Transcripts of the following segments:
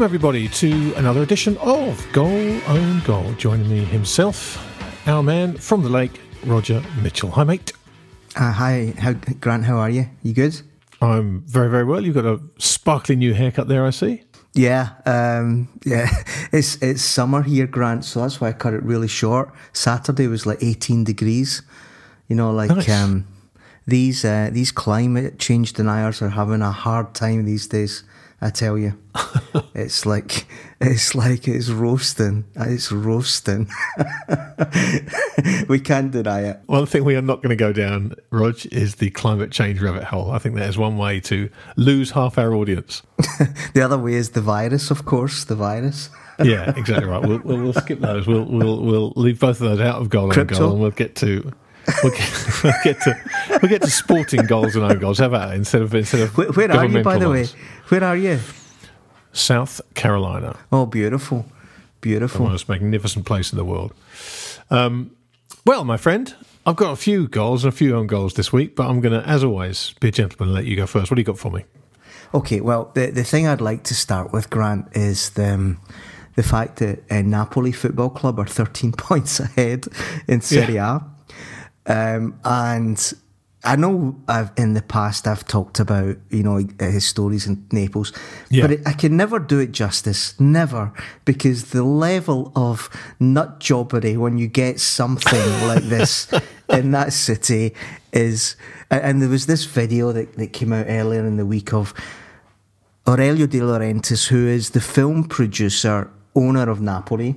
Welcome, everybody, to another edition of Goal Own Goal. Joining me himself, our man from the lake, Roger Mitchell. Hi, mate. Uh, hi, how, Grant. How are you? You good? I'm very, very well. You've got a sparkly new haircut there, I see. Yeah, um, yeah. It's it's summer here, Grant, so that's why I cut it really short. Saturday was like 18 degrees. You know, like nice. um, these uh, these climate change deniers are having a hard time these days. I tell you, it's like it's like it's roasting. It's roasting. we can't deny it. One thing we are not going to go down, Rog, is the climate change rabbit hole. I think that is one way to lose half our audience. the other way is the virus, of course. The virus. yeah, exactly right. We'll, we'll, we'll, skip those. We'll we'll we'll leave both of those out of goal and goal, and we'll get to We'll get, we'll get, to we'll get to sporting goals and own goals. How about that? instead of instead of where, where are you by the way? Where are you? South Carolina. Oh, beautiful, beautiful, the most magnificent place in the world. Um, well, my friend, I've got a few goals and a few own goals this week, but I'm going to, as always, be a gentleman and let you go first. What do you got for me? Okay, well, the the thing I'd like to start with, Grant, is the. Um, the fact that uh, Napoli Football Club are 13 points ahead in Serie A. Um, and I know I've in the past I've talked about you know his stories in Naples, yeah. but it, I can never do it justice, never, because the level of nut jobbery when you get something like this in that city is. And there was this video that, that came out earlier in the week of Aurelio De Laurentiis, who is the film producer, owner of Napoli,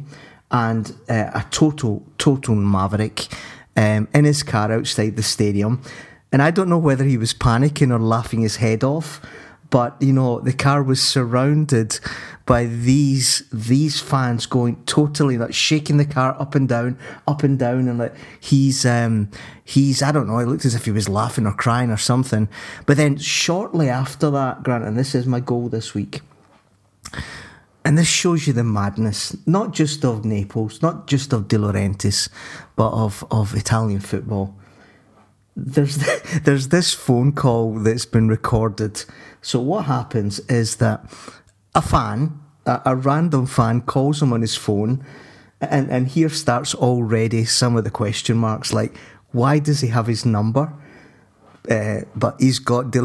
and uh, a total total maverick um, in his car outside the stadium. And I don't know whether he was panicking or laughing his head off, but you know, the car was surrounded by these these fans going totally like shaking the car up and down, up and down, and like he's um he's I don't know, it looked as if he was laughing or crying or something. But then shortly after that, Grant, and this is my goal this week. And this shows you the madness, not just of Naples, not just of De Laurentiis, but of, of Italian football. There's there's this phone call that's been recorded. So what happens is that a fan, a, a random fan, calls him on his phone, and and here starts already some of the question marks like why does he have his number? Uh, but he's got De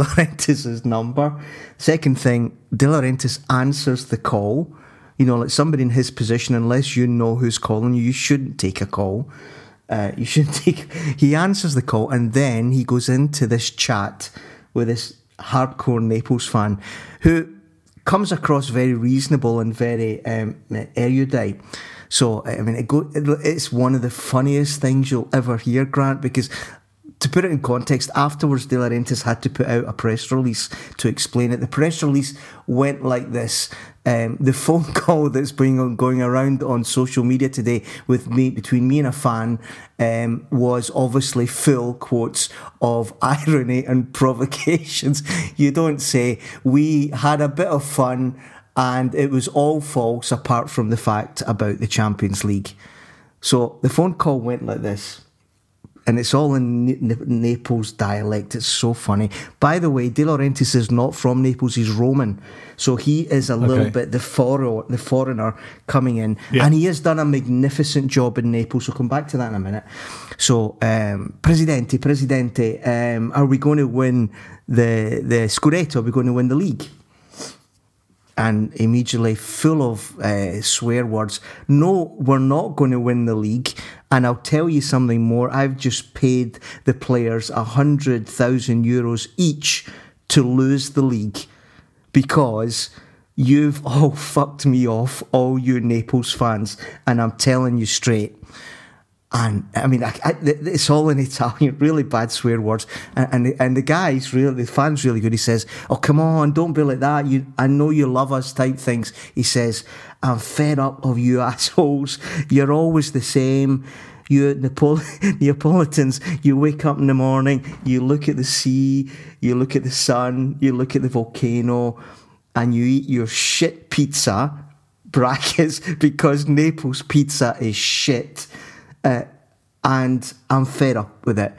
number. Second thing, De Laurentiis answers the call. You know, like somebody in his position, unless you know who's calling you, you shouldn't take a call. Uh, you shouldn't take. He answers the call, and then he goes into this chat with this hardcore Naples fan who comes across very reasonable and very um, erudite. So I mean, it go, it's one of the funniest things you'll ever hear, Grant, because to put it in context, afterwards De Laurentiis had to put out a press release to explain it. The press release went like this. Um, the phone call that's being going around on social media today with me between me and a fan um, was obviously full quotes of irony and provocations. You don't say we had a bit of fun and it was all false apart from the fact about the Champions League. So the phone call went like this and it's all in Naples dialect. It's so funny. By the way, De Laurentiis is not from Naples; he's Roman, so he is a okay. little bit the foreigner, the foreigner coming in, yeah. and he has done a magnificent job in Naples. So come back to that in a minute. So, um, Presidente, Presidente, um, are we going to win the the Scudetto? Are we going to win the league? And immediately full of uh, swear words. No, we're not going to win the league. And I'll tell you something more. I've just paid the players a hundred thousand euros each to lose the league because you've all fucked me off, all you Naples fans. And I'm telling you straight, and I mean, I, I, it's all in Italian, really bad swear words. And and the, and the guy's really, the fan's really good. He says, "Oh, come on, don't be like that. You, I know you love us." Type things. He says, "I'm fed up of you assholes. You're always the same." You Nepal- Neapolitans, you wake up in the morning, you look at the sea, you look at the sun, you look at the volcano, and you eat your shit pizza brackets because Naples pizza is shit uh, and I'm fed up with it.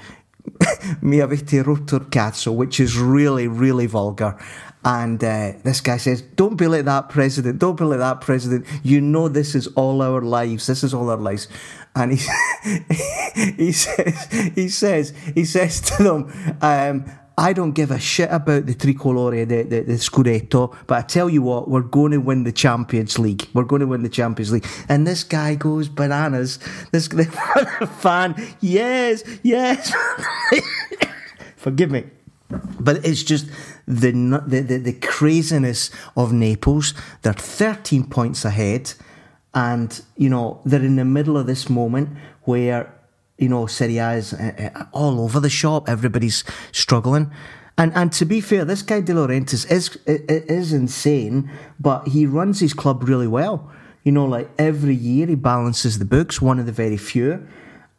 Mi avete rotto il cazzo, which is really, really vulgar. And uh, this guy says, Don't be like that, president. Don't be like that, president. You know, this is all our lives. This is all our lives. And he, he says, he says, he says to them, um, I don't give a shit about the tricolore, the, the, the Scudetto, but I tell you what, we're going to win the Champions League. We're going to win the Champions League. And this guy goes bananas. This fan, yes, yes. Forgive me. But it's just the, the, the, the craziness of Naples. They're 13 points ahead. And, you know, they're in the middle of this moment where you know, Serie A is uh, uh, all over the shop. Everybody's struggling. And and to be fair, this guy De Laurentiis is is insane, but he runs his club really well. You know, like every year he balances the books, one of the very few,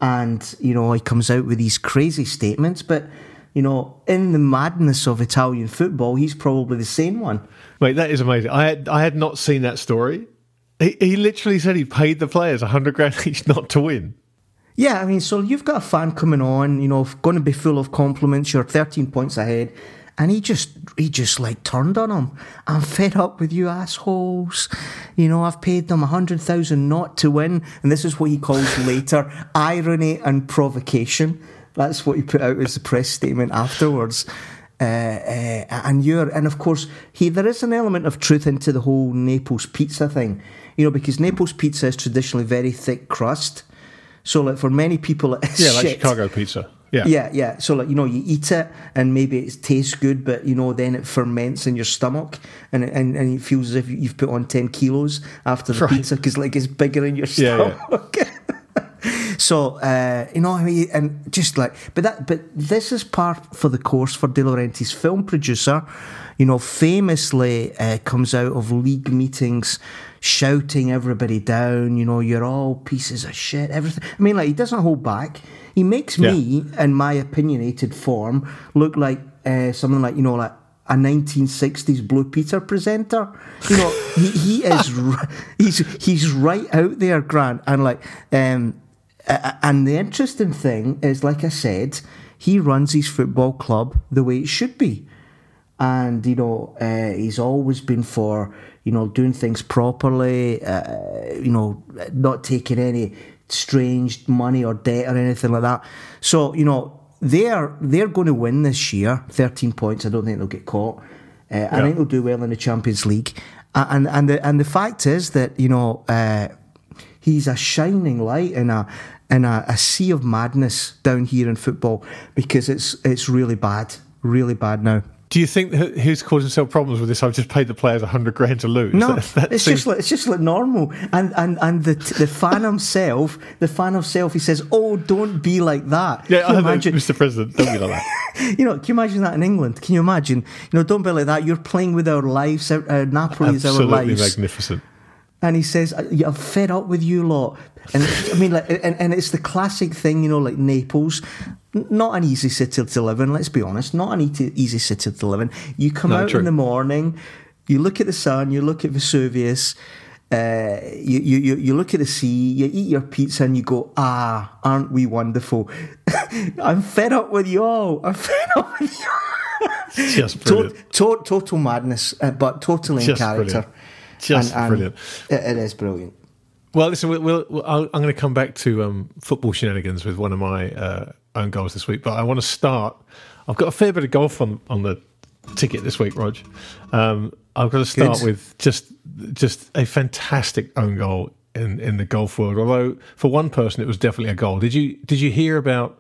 and you know he comes out with these crazy statements. But you know, in the madness of Italian football, he's probably the sane one. Wait, that is amazing. I had I had not seen that story. He, he literally said he paid the players a hundred grand each not to win. Yeah, I mean, so you've got a fan coming on, you know, going to be full of compliments. You're 13 points ahead, and he just he just like turned on him. I'm fed up with you assholes. You know, I've paid them a hundred thousand not to win, and this is what he calls later irony and provocation. That's what he put out as the press statement afterwards. Uh, uh, and you're, and of course, he there is an element of truth into the whole Naples pizza thing, you know, because Naples pizza is traditionally very thick crust so like for many people, it's yeah, like shit. Chicago pizza. Yeah. Yeah, yeah. So like you know, you eat it and maybe it tastes good, but you know, then it ferments in your stomach and and, and it feels as if you've put on ten kilos after the right. pizza because like it's bigger in your stomach. Yeah, yeah. so uh, you know, I mean, and just like, but that, but this is part for the course for De Laurentiis, film producer. You know, famously uh, comes out of league meetings shouting everybody down. You know, you're all pieces of shit. Everything. I mean, like he doesn't hold back. He makes yeah. me, in my opinionated form, look like uh, something like you know, like a 1960s Blue Peter presenter. You know, he, he is he's he's right out there, Grant, and like um, and the interesting thing is, like I said, he runs his football club the way it should be, and you know, uh, he's always been for you know, doing things properly, uh, you know, not taking any strange money or debt or anything like that. So, you know, they're they're going to win this year, thirteen points. I don't think they'll get caught. Uh, yeah. I think they'll do well in the Champions League. And and the and the fact is that you know uh, he's a shining light in a in a, a sea of madness down here in football because it's it's really bad, really bad now. Do you think who's causing himself problems with this? I've just paid the players a hundred grand to lose. No, that, that it's seems... just like, it's just like normal. And and and the the fan himself, the fan himself, he says, "Oh, don't be like that." Yeah, I imagine, Mr. President, don't be like that. you know, can you imagine that in England? Can you imagine? You know, don't be like that. You're playing with our lives. Uh, Napoli is our lives. Absolutely magnificent. And he says, "I'm fed up with you lot." And I mean, like, and, and it's the classic thing, you know, like Naples not an easy city to live in. Let's be honest, not an easy city to live in. You come no, out true. in the morning, you look at the sun, you look at Vesuvius, uh, you, you you look at the sea, you eat your pizza, and you go, ah, aren't we wonderful? I'm fed up with you all. I'm fed up with you. Just brilliant. To, to, total madness, uh, but totally in character. Brilliant. Just and, and brilliant. It, it is brilliant. Well, listen, we'll, we'll, I'm going to come back to um, football shenanigans with one of my uh, own goals this week, but I want to start. I've got a fair bit of golf on on the ticket this week, Rog. Um, I've got to start Good. with just just a fantastic own goal in in the golf world. Although for one person, it was definitely a goal. Did you did you hear about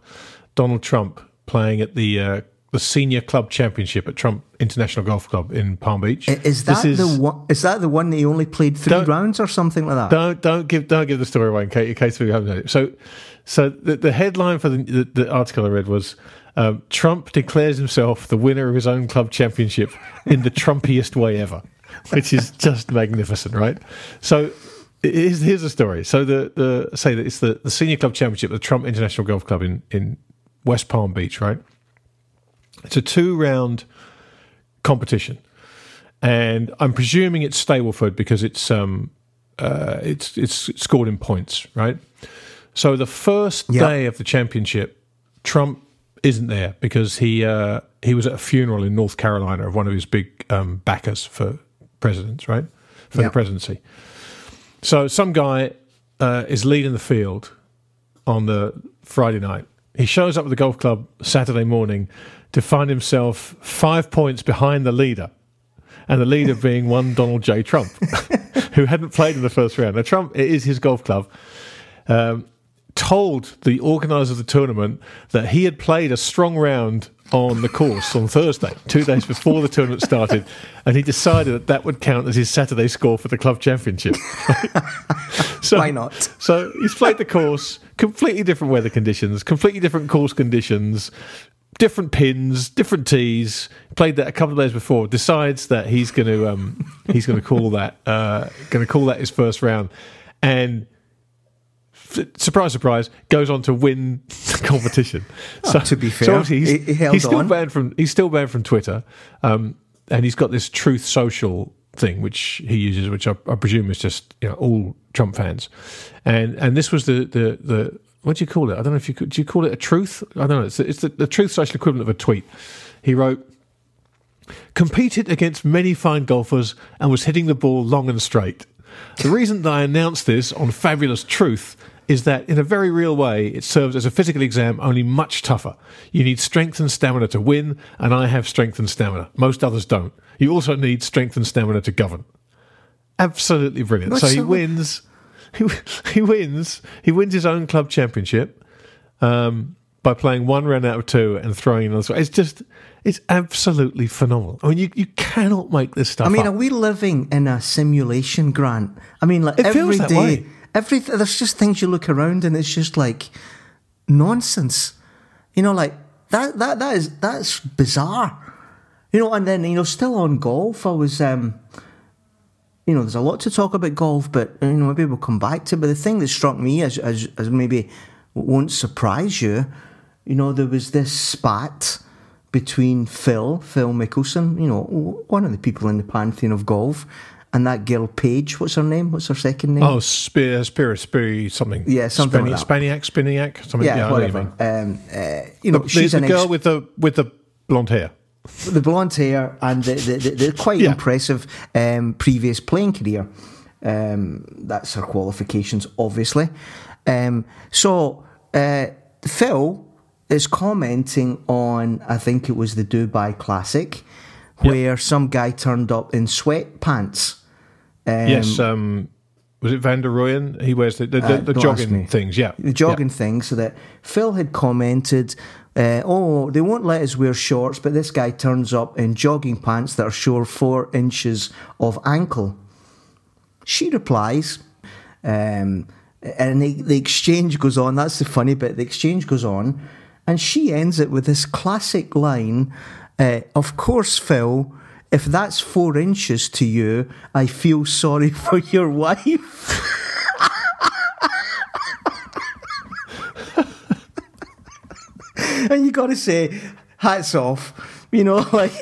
Donald Trump playing at the uh, the senior club championship at Trump International Golf Club in Palm Beach. Is that This the one? Is that the one that he only played 3 rounds or something like that? Don't don't give don't give the story away in case, in case we haven't heard it. So, so the, the headline for the, the, the article I read was um, Trump declares himself the winner of his own club championship in the Trumpiest way ever, which is just magnificent, right? So. Here's, here's the story. So the, the say that it's the, the senior club championship, the Trump International Golf Club in, in West Palm Beach, right? It's a two round competition, and I'm presuming it's Stableford because it's um uh, it's it's scored in points, right? So the first Yeah. day of the championship, Trump isn't there because he uh, he was at a funeral in North Carolina of one of his big um, backers for presidents, right? For Yeah. the presidency. So some guy uh, is leading the field on the Friday night. He shows up at the golf club Saturday morning to find himself five points behind the leader, and the leader being one Donald J. Trump, who hadn't played in the first round. Now, Trump it is his golf club. Um, told the organisers of the tournament that he had played a strong round on the course on Thursday, two days before the tournament started, and he decided that that would count as his Saturday score for the club championship. so, Why not? So he's played the course, completely different weather conditions, completely different course conditions, different pins, different tees. Played that a couple of days before. Decides that he's going to um, he's going to call that uh, going to call that his first round, and f- surprise, surprise, goes on to win the competition. So Oh, to be so fair, obviously he's, he- he's still on. banned from he's still banned from Twitter, um, and he's got this Truth Social thing which he uses, which I, I presume is just you know all Trump fans, and and this was the the the what do you call it? I don't know if you could, do you call it a truth? I don't know. It's, it's the, the Truth Social equivalent of a tweet. He wrote competed against many fine golfers and was hitting the ball long and straight. The reason that I announced this on Fabulous Truth is that, in a very real way, it serves as a physical exam, only much tougher. You need strength and stamina to win, and I have strength and stamina. Most others don't. You also need strength and stamina to govern. Absolutely brilliant. What's so he wins. He, he wins. He wins his own club championship um, by playing one round out of two and throwing another. It's just, it's absolutely phenomenal. I mean, you, you cannot make this stuff I mean, up. are we living in a simulation, Grant? I mean, like It every day, way. every there's just things you look around and it's just like nonsense. You know, like that that that is that's bizarre. You know, and then you know, still on golf, I was um you know, there's a lot to talk about golf, but you know, maybe we'll come back to. it. But the thing that struck me as as, as maybe won't surprise you, you know, there was this spat between Phil, Phil Mickelson, you know, one of the people in the pantheon of golf, and that girl Paige. What's her name? What's her second name? Oh, Spear, Spear, Spear, something. Yeah, something like that. Spaniac, Spiniac, something. yeah, I know what you whatever. mean. Um, uh, you know, The, she's the girl ex- with the with the blonde hair. The blonde hair and the, the, the, the quite Yeah. impressive um, previous playing career. Um, that's her qualifications, obviously. Um, so uh, Phil is commenting on, I think it was the Dubai Classic, where some guy turned up in sweatpants. Um, yes. Um, was it Van der Royen? He wears the the, the, Uh, the jogging things. Yeah, the jogging thing, so that Phil had commented, uh, "Oh, they won't let us wear shorts, but this guy turns up in jogging pants that are sure four inches of ankle." She replies, um, and the, the exchange goes on. That's the funny bit. The exchange goes on, and she ends it with this classic line: uh, "Of course, Phil." If that's four inches to you, I feel sorry for your wife. and you got to say, hats off. You know, like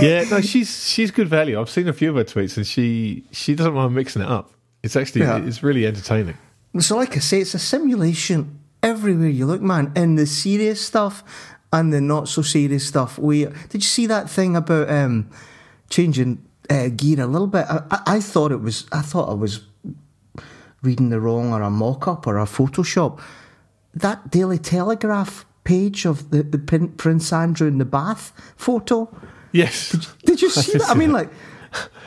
yeah. No, she's she's good value. I've seen a few of her tweets, and she she doesn't mind mixing it up. It's actually Yeah. it's really entertaining. so. Like I say, it's a simulation everywhere you look, man. In the serious stuff and the not so serious stuff. We did you see that thing about um, changing uh, gear a little bit? I, I, I thought it was. I thought I was reading the wrong or a mock up or a Photoshop. That Daily Telegraph page of the, the Prin- Prince Andrew in the bath photo. Yes, Did you see that? I mean, like,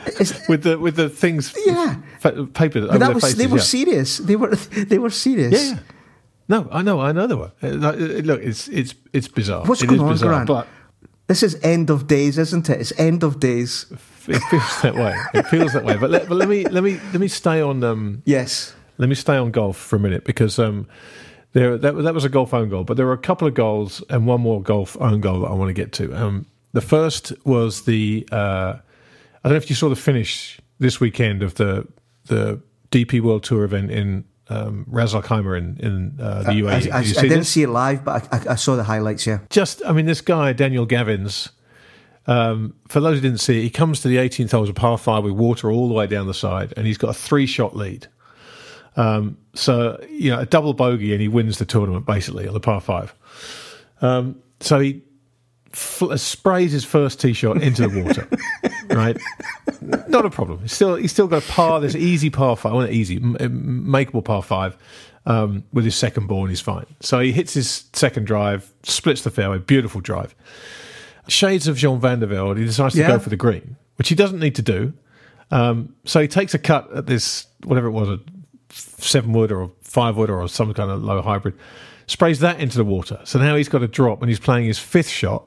with the with the things. Yeah. fa- paper but that was faces, they were yeah. serious. They were they were serious. Yeah. No, I know, I know they were. Look, it's it's it's bizarre. What's It going is on, bizarre, Grant? But This is end of days, isn't it? It's end of days. It feels that way. It feels that way. But let, but let me let me let me stay on. Um, Yes. let me stay on golf for a minute because um, there that that was a golf own goal, but there were a couple of goals and one more golf own goal that I want to get to. Um, the first was the uh, I don't know if you saw the finish this weekend of the the DP World Tour event in um, Ras Al Khaimah in in uh, the UAE. I, Did I, you I didn't this? see it live, but I, I, I saw the highlights. Yeah. just I mean this guy Daniel Gavins. Um, for those who didn't see it, he comes to the 18th hole as a par five with water all the way down the side, and he's got a three shot lead. Um, so you know a double bogey, and he wins the tournament basically on the par five. Um, so he fl- sprays his first tee shot into the water, right? Not a problem. He's still he's still got a par. This easy par five, well, not easy, m- makeable par five um, with his second ball, and he's fine. So he hits his second drive, splits the fairway, beautiful drive. Shades of Jean Van der Velde, he decides to Yeah. go for the green, which he doesn't need to do. Um, so he takes a cut at this, whatever it was, a seven wood or five wood or some kind of low hybrid, sprays that into the water. So now he's got a drop and he's playing his fifth shot.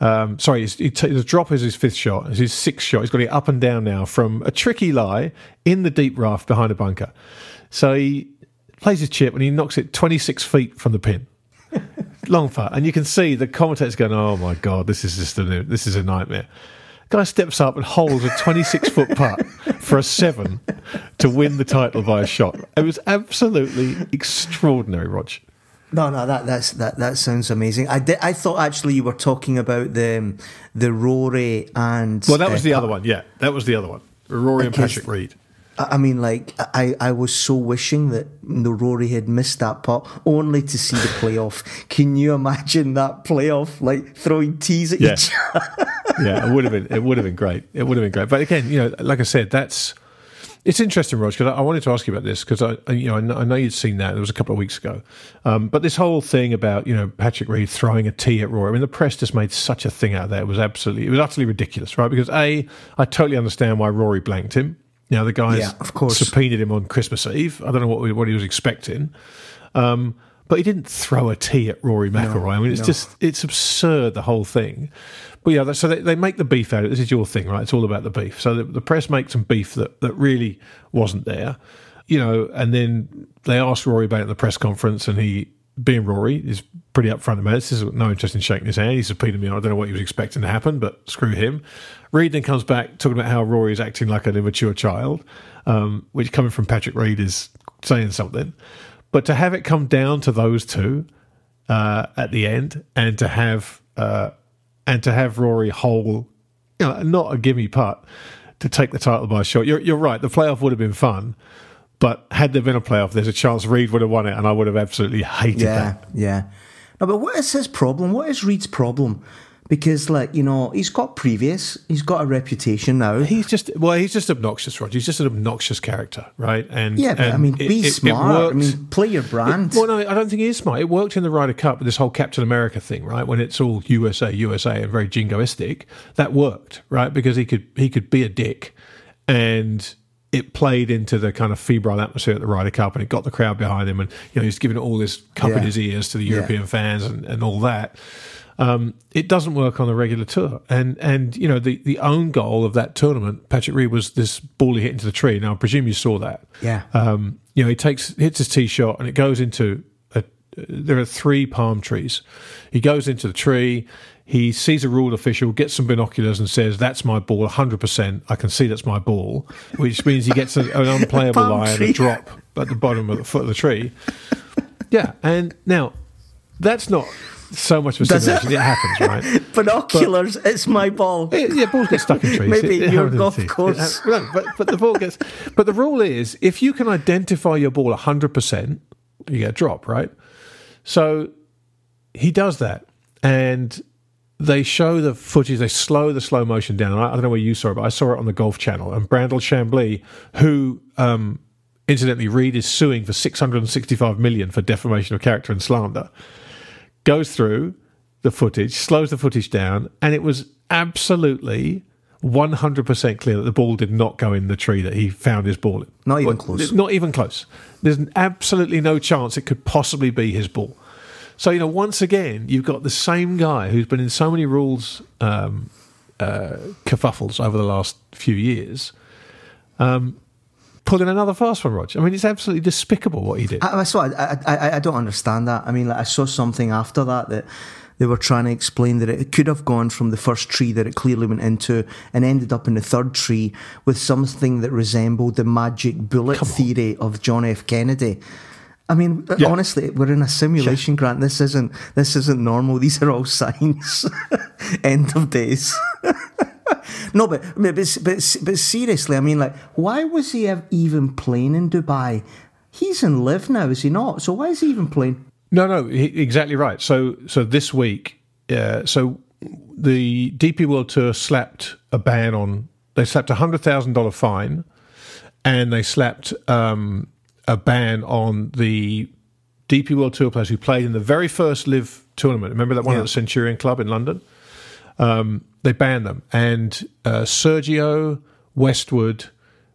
Um, sorry, the drop is his fifth shot. It's his sixth shot. He's got it up and down now from a tricky lie in the deep raft behind a bunker. So he plays his chip and he knocks it 26 feet from the pin. Long putt, and you can see the commentators going, "Oh my god, this is just a this is a nightmare." Guy steps up and holds a 26 foot putt for a seven to win the title by a shot. It was absolutely extraordinary, Rog. No, no, that that's that that sounds amazing. I did, I thought actually you were talking about the the Rory and Well, that was uh, the other one. Yeah, that was the other one. Rory and Patrick Reed. I I mean, like I, I was so wishing that the Rory had missed that putt only to see the playoff. Can you imagine that playoff? Like throwing tees at Yeah. each other. yeah, it would have been. It would have been great. It would have been great. But again, you know, like I said, that's it's interesting, Rog, because I, I wanted to ask you about this because I, I- you know, I know, I know you'd seen that. It was a couple of weeks ago. Um, but this whole thing about you know Patrick Reed throwing a tee at Rory. I mean, the press just made such a thing out of that. It was absolutely, it was utterly ridiculous, right? Because a, I totally understand why Rory blanked him. Now the guys Yeah, of course. subpoenaed him on Christmas Eve. I don't know what what he was expecting. Um, but he didn't throw a tee at Rory McIlroy. I mean, it's no. just it's absurd the whole thing. But yeah, so they, they make the beef out of it. This is your thing, right? It's all about the beef. So the, the press make some beef that that really wasn't there, you know. And then they asked Rory about it at the press conference, and he, being Rory, is pretty upfront about it. This is no interest in shaking his hand. He subpoenaed me. I don't know what he was expecting to happen, but screw him. Reed then comes back talking about how Rory is acting like an immature child, um, which coming from Patrick Reed is saying something. But to have it come down to those two uh, at the end, and to have uh, and to have Rory hole, you know, not a gimme putt to take the title by a shot. You're, you're right. The playoff would have been fun, but had there been a playoff, there's a chance Reed would have won it, and I would have absolutely hated that. Yeah, that. yeah. No, but what is his problem? What is Reed's problem? Because, like, you know, he's got previous, he's got a reputation now. He's just well, he's just obnoxious, Roger. He's just an obnoxious character, right? And yeah, but I mean, it- be it- it smart. I worked. mean, play your brand. Well, no, I don't think he is smart. It worked in the Ryder Cup with this whole Captain America thing, right? When it's all USA, USA, and very jingoistic, that worked, right? Because he could he could be a dick, and it played into the kind of febrile atmosphere at the Ryder Cup, and it got the crowd behind him, and you know he's giving all this cup in his ears to the Yeah. European fans and, and all that. Um, it doesn't work on a regular tour, and and you know the the own goal of that tournament, Patrick Reed was this ball he hit into the tree. Now I presume you saw that. Yeah. Um, you know, he takes hits his tee shot and it goes into a. There are three palm trees. He goes into the tree. He sees a rule official, gets some binoculars, and says, "That's my ball, hundred percent. I can see that's my ball," which means he gets a, an unplayable lie and a drop at the bottom of the foot of the tree. Yeah, and now that's not so much a Does it? It? happens, right? Binoculars, it's my ball. Yeah, yeah, balls get stuck in trees. Maybe It- it your golf. It course. hap- no, but, but the ball gets. But the rule is, if you can identify your ball hundred percent, you get a drop, right? So he does that, and they show the footage. They slow the slow motion down. I, I don't know where you saw it, but I saw it on the Golf Channel. And Brandel Chamblee, who um, incidentally Reed is suing for six hundred and sixty-five million for defamation of character and slander goes through the footage, slows the footage down, and it was absolutely 100% clear that the ball did not go in the tree that he found his ball in. Not even Well, close. Not even close. There's absolutely no chance it could possibly be his ball. So you know, once again, you've got the same guy who's been in so many rules um, uh, kerfuffles over the last few years. Um, pulling another fast one, Roger. I mean, it's absolutely despicable what he did. I, I saw. I, I, I don't understand that. I mean, like, I saw something after that that they were trying to explain that it could have gone from the first tree that it clearly went into and ended up in the third tree with something that resembled the magic bullet theory of John F. Kennedy. I mean, uh, Yeah. honestly, we're in a simulation, Grant. This isn't this isn't normal. These are all signs. End of days. no, but but but but seriously, I mean, like, why was he even playing in Dubai? He's in LIV now, is he not? So why is he even playing? No, no, he- exactly right. So, so this week, uh, so the DP World Tour slapped a ban on. They slapped a hundred thousand dollar fine, and they slapped um, a ban on the DP World Tour players who played in the very first LIV tournament. Remember that one Yeah. at the Centurion Club in London? Um, they banned them, and uh, Sergio Westwood,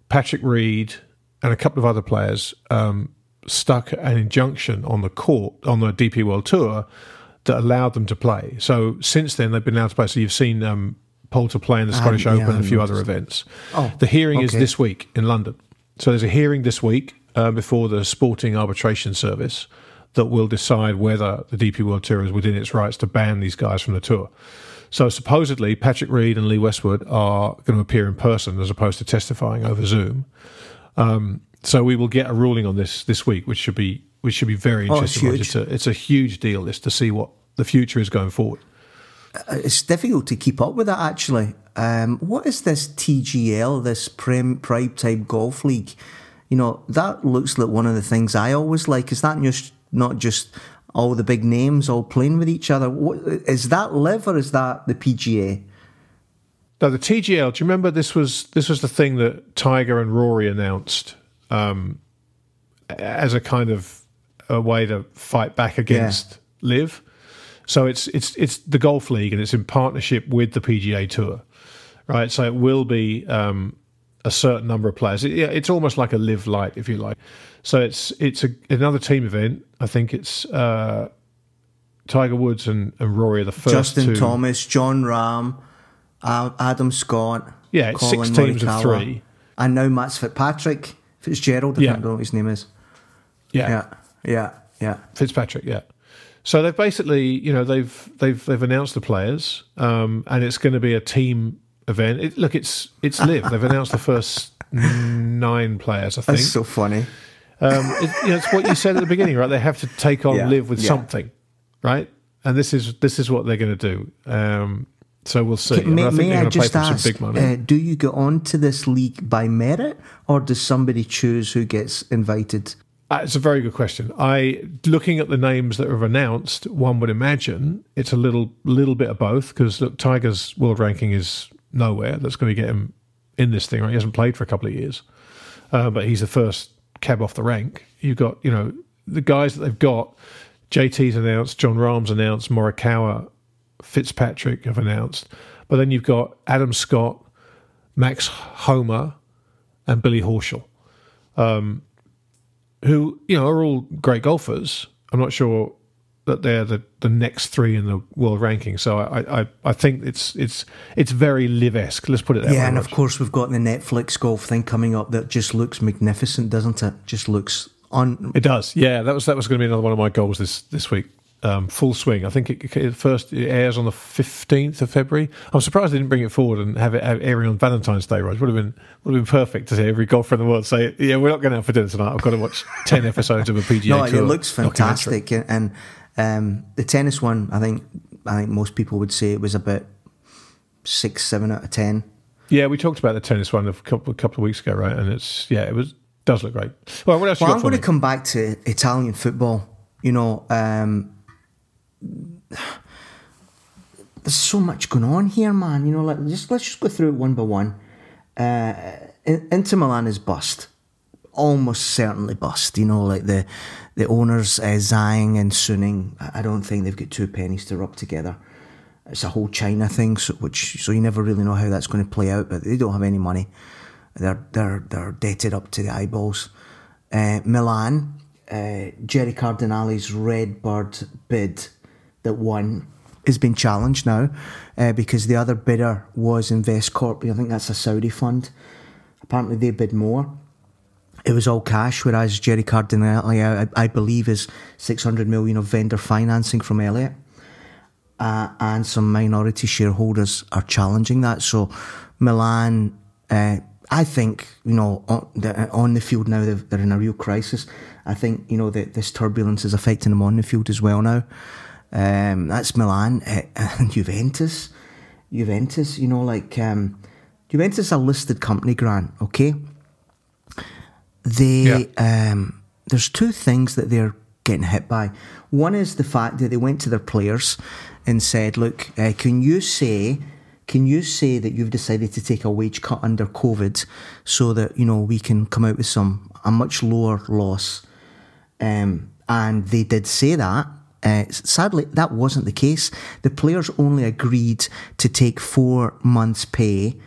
Patrick Reed, and a couple of other players um, stuck an injunction on the court on the DP World Tour that allowed them to play. So since then, they've been allowed to play. So you've seen um, Poulter play in the Scottish yeah, Open and a few other events. Oh, the hearing is this week in London. So there's a hearing this week uh, before the Sporting Arbitration Service that will decide whether the DP World Tour is within its rights to ban these guys from the tour. So supposedly, Patrick Reed and Lee Westwood are going to appear in person as opposed to testifying over Zoom. Um, so we will get a ruling on this this week, which should be which should be very Oh, it's interesting. It's a, it's a huge deal. This to see what the future is going forward. It's difficult to keep up with that, actually. Um, what is this TGL, this Prem Prime Type Golf League? You know, that looks like one of the things I always like. Is that just not just all the big names all playing with each other? What, is that live or is that the PGA? No, the TGL. Do you remember this was this was the thing that Tiger and Rory announced um, as a kind of a way to fight back against LIV. So it's it's it's the golf league and it's in partnership with the PGA Tour, right? So it will be um, a certain number of players. It, yeah, it's almost like a LIV Light, if you like. So it's it's a, another team event. I think it's uh, Tiger Woods and, and Rory are the first Justin two. Thomas, Jon Rahm, uh, Adam Scott. Yeah, it's six teams of three. And now Matt Fitzpatrick, Fitzgerald, I Yeah. can't know what his name is. yeah. Yeah, yeah, yeah. Fitzpatrick, yeah. So they've basically, you know, they've they've they've announced the players, um, and it's going to be a team event. It, look, it's it's LIV. They've announced the first nine players, I think. That's so funny. Um, it, you know, it's what you said at the beginning, right? They have to take on Yeah, LIV with yeah. something, right? And this is this is what they're going to do. Um, so we'll see. I, May, I think may I going to play just ask, big money. uh, do you get on to this league by merit or does somebody choose who gets invited? Uh, it's a very good question. I looking at the names that have announced, one would imagine it's a little little bit of both because look, Tiger's world ranking is nowhere. That's going to get him in this thing. Right? He hasn't played for a couple of years, uh, but he's the first cab off the rank. You've got you know the guys that they've got. JT's announced, Jon Rahm's announced, Morikawa, Fitzpatrick have announced, but then you've got Adam Scott, Max Homa, and Billy Horschel who you know are all great golfers. I'm not sure that they're the, the next three in the world ranking. So I, I, I think it's it's it's very LIV esque. Let's put it that way. yeah, and of course we've got the Netflix golf thing coming up that just looks magnificent, doesn't it? Just looks on. it does. Yeah, that was that was going to be another one of my goals this this week. Um, full swing. I think it, it first it airs on the fifteenth of February. I'm surprised they didn't bring it forward and have it have airing on Valentine's Day. Rog would have been would have been perfect to see every golfer in the world say, "Yeah, we're not going out for dinner tonight. I've got to watch ten episodes of a PGA No, Tour it looks fantastic, and um, the tennis one, I think, I think most people would say it was about six, seven out of ten. Yeah, we talked about the tennis one a couple a couple of weeks ago, right? And it's yeah, it was does look great. Well, what else Well, I'm going to come back to Italian football. You know, um, there's so much going on here, man. You know, like just let's just go through it one by one. Uh, Inter Milan is bust, almost certainly bust. You know, like the the owners uh, Zhang and Suning. I don't think they've got two pennies to rub together. It's a whole China thing, so, which so you never really know how that's going to play out. But they don't have any money. They're they're they're debted up to the eyeballs. Uh, Milan, uh, Jerry Cardinale's Redbird bid that won has been challenged now uh, because the other bidder was Investcorp. I think that's a Saudi fund. Apparently, they bid more. It was all cash, whereas Jerry Cardinale, I, I believe, is 600 million of vendor financing from Elliott. Uh, and some minority shareholders are challenging that. So, Milan, uh, I think, you know, on the, on the field now, they're in a real crisis. I think, you know, that this turbulence is affecting them on the field as well now. Um, that's Milan uh, and Juventus. Juventus, you know, like um, Juventus a listed company, Grant. Okay, they yeah. um, there's two things that they're getting hit by. One is the fact that they went to their players and said, "Look, uh, can you say?" Can you say that you've decided to take a wage cut under COVID so that you know we can come out with some a much lower loss? Um, and they did say that, uh, sadly, that wasn't the case. The players only agreed to take four months' pay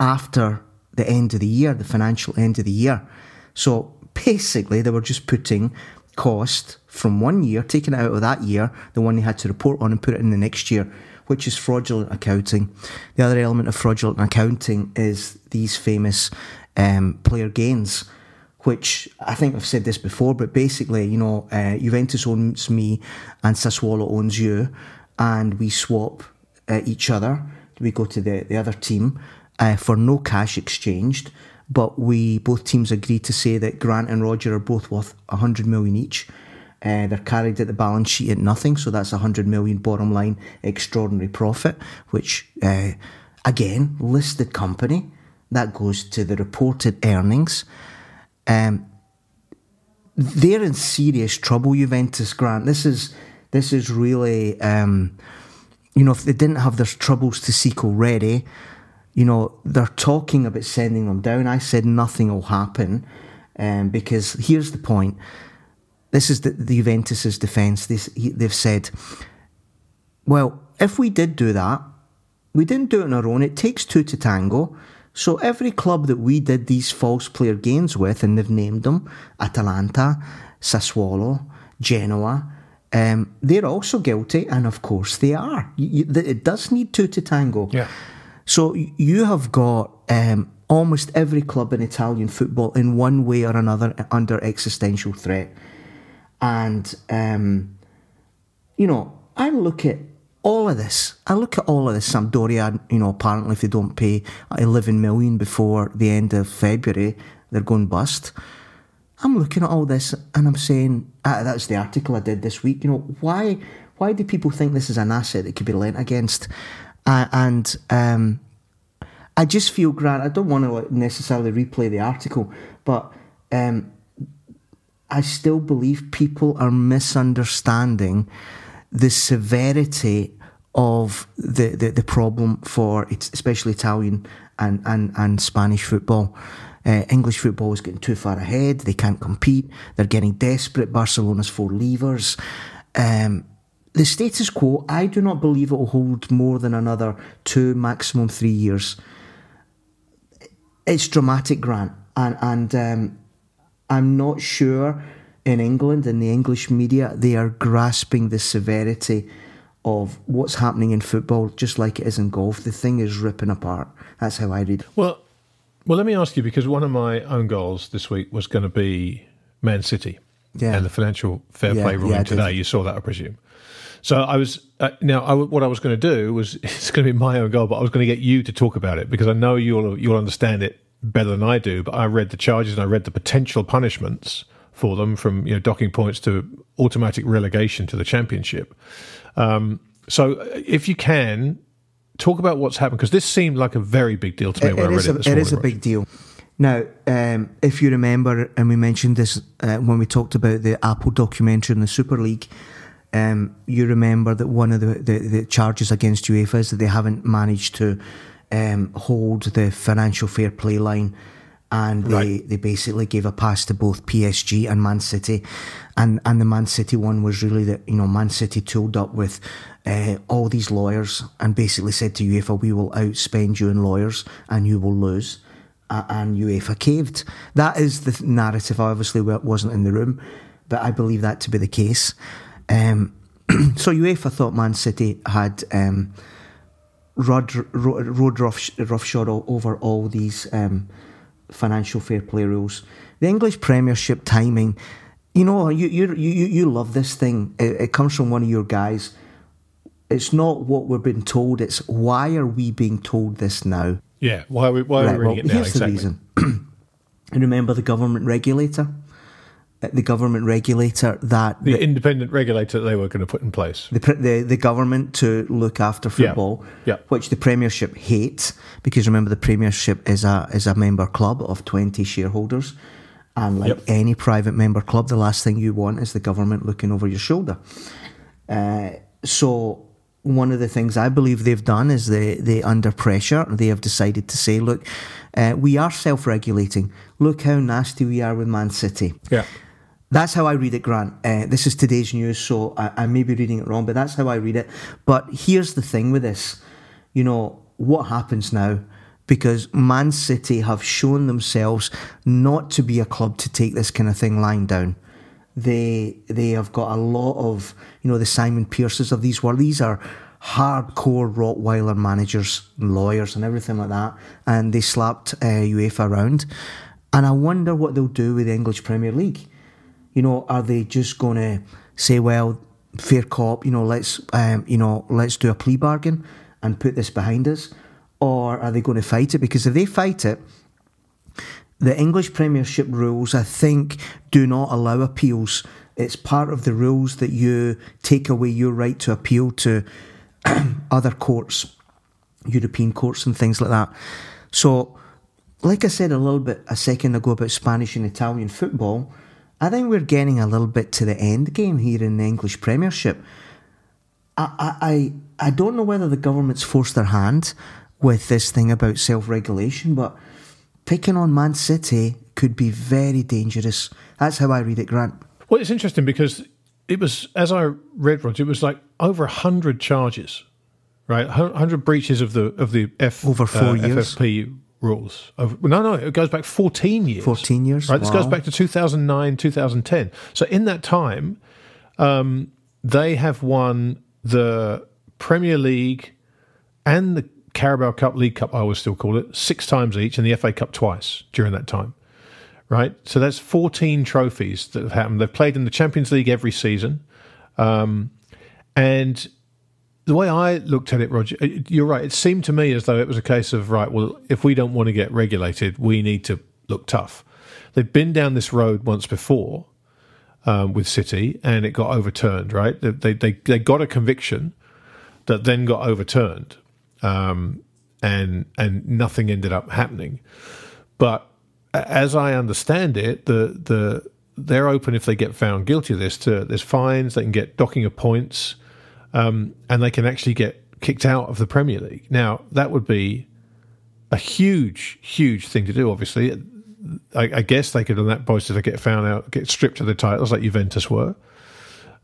after the end of the year, the financial end of the year. So basically, they were just putting cost from one year, taking it out of that year, the one they had to report on, and put it in the next year, which is fraudulent accounting. The other element of fraudulent accounting is these famous um, player gains which I think I've said this before, but basically, you know, uh, Juventus owns me and Sassuolo owns you, and we swap uh, each other. We go to the, the other team uh, for no cash exchanged, but we both teams agree to say that Grant and Roger are both worth 100 million each. Uh, they're carried at the balance sheet at nothing, so that's 100 million bottom line extraordinary profit, which, uh, again, listed company, that goes to the reported earnings. Um, they're in serious trouble, Juventus. Grant, this is this is really, um, you know, if they didn't have their troubles to seek already, you know, they're talking about sending them down. I said nothing will happen, um, because here's the point. This is the, the Juventus's defence. They've said, well, if we did do that, we didn't do it on our own. It takes two to tango. So every club that we did these false player gains with, and they've named them Atalanta, Sassuolo, Genoa, um, they're also guilty, and of course they are. You, you, it does need two to tango. Yeah. So you have got um, almost every club in Italian football in one way or another under existential threat, and um, you know I look at all of this, I look at all of this. Sampdoria, you know, apparently if they don't pay 11 million before the end of February, they're going bust. I'm looking at all this and I'm saying, ah, that's the article I did this week. You know, why why do people think this is an asset that could be lent against? Uh, and um, I just feel, Grant, I don't want to necessarily replay the article, but um, I still believe people are misunderstanding the severity of the, the, the problem for especially Italian and, and, and Spanish football. Uh, English football is getting too far ahead. They can't compete. They're getting desperate. Barcelona's four levers. Um, the status quo, I do not believe it will hold more than another two, maximum three years. It's dramatic, Grant, and and um, I'm not sure in England, in the English media, they are grasping the severity of what's happening in football, just like it is in golf. The thing is ripping apart. That's how I read it. Well, well, let me ask you because one of my own goals this week was going to be Man City yeah. and the financial fair play yeah, ruling yeah, today. You saw that, I presume. So I was uh, now. I, what I was going to do was it's going to be my own goal, but I was going to get you to talk about it because I know you'll you'll understand it better than I do. But I read the charges and I read the potential punishments for them from you know docking points to automatic relegation to the championship. Um, so if you can talk about what's happened because this seemed like a very big deal to me it, when it I read a, it. This it morning, is a big deal. Now, um, if you remember, and we mentioned this uh, when we talked about the Apple documentary in the Super League, um, you remember that one of the, the, the, charges against UEFA is that they haven't managed to um, hold the financial fair play line and they, right. they basically gave a pass to both PSG and Man City, and and the Man City one was really that you know Man City tooled up with uh, all these lawyers and basically said to UEFA, we will outspend you in lawyers and you will lose, uh, and UEFA caved. That is the narrative. I obviously wasn't in the room, but I believe that to be the case. Um, so UEFA thought Man City had um, rode, rode rough, roughshod over all these um, financial fair play rules. The English Premiership timing, you know, you you you, you love this thing. It, it comes from one of your guys. It's not what we're being told. It's why are we being told this now? Yeah, why are we, why right, are we reading well, it now? Here's exactly. the reason. and remember the government regulator? The government regulator that the, the, independent regulator they were going to put in place. The, the, the government to look after football, yeah. Yeah. which the Premiership hates because remember the Premiership is a is a member club of twenty shareholders, and like yep. any private member club, the last thing you want is the government looking over your shoulder. Uh, so one of the things I believe they've done is they, they under pressure, they have decided to say, look, uh, we are self regulating. Look how nasty we are with Man City. Yeah. That's how I read it, Grant. Uh, this is today's news, so I, I may be reading it wrong, but that's how I read it. But here's the thing with this you know, what happens now? Because Man City have shown themselves not to be a club to take this kind of thing lying down. They they have got a lot of you know the Simon Pearces of these world. These are hardcore Rottweiler managers, lawyers, and everything like that. And they slapped uh, UEFA around. And I wonder what they'll do with the English Premier League. You know, are they just going to say, well, fair cop, you know, let's um, you know, let's do a plea bargain and put this behind us, or are they going to fight it? Because if they fight it, the English Premiership rules, I think, do not allow appeals. It's part of the rules that you take away your right to appeal to other courts, European courts, and things like that. So, like I said a little bit a second ago about Spanish and Italian football, I think we're getting a little bit to the end game here in the English Premiership. I, I, I don't know whether the government's forced their hand with this thing about self regulation, but picking on Man City could be very dangerous. That's how I read it, Grant. Well, it's interesting because it was, as I read, Roger, it was like over hundred charges, right? Hundred breaches of the of the F over four uh, years. FFP rules. no, no, it goes back fourteen years. Fourteen years. Right. Wow. This goes back to two thousand nine, two thousand ten. So in that time, um, they have won the Premier League and the Carabao Cup, League Cup, I always still call it, six times each, and the FA Cup twice during that time. Right? So that's 14 trophies that have happened. They've played in the Champions League every season. Um, and the way I looked at it, Roger, uh, you're right. It seemed to me as though it was a case of, right, well, if we don't want to get regulated, we need to look tough. They've been down this road once before um, with City and it got overturned, right? They, they, they got a conviction that then got overturned um, and and nothing ended up happening. But as I understand it, the the they're open if they get found guilty of this. To there's fines, they can get docking of points, um, and they can actually get kicked out of the Premier League. Now that would be a huge, huge thing to do. Obviously, I, I guess they could on that basis they get found out, get stripped of the titles like Juventus were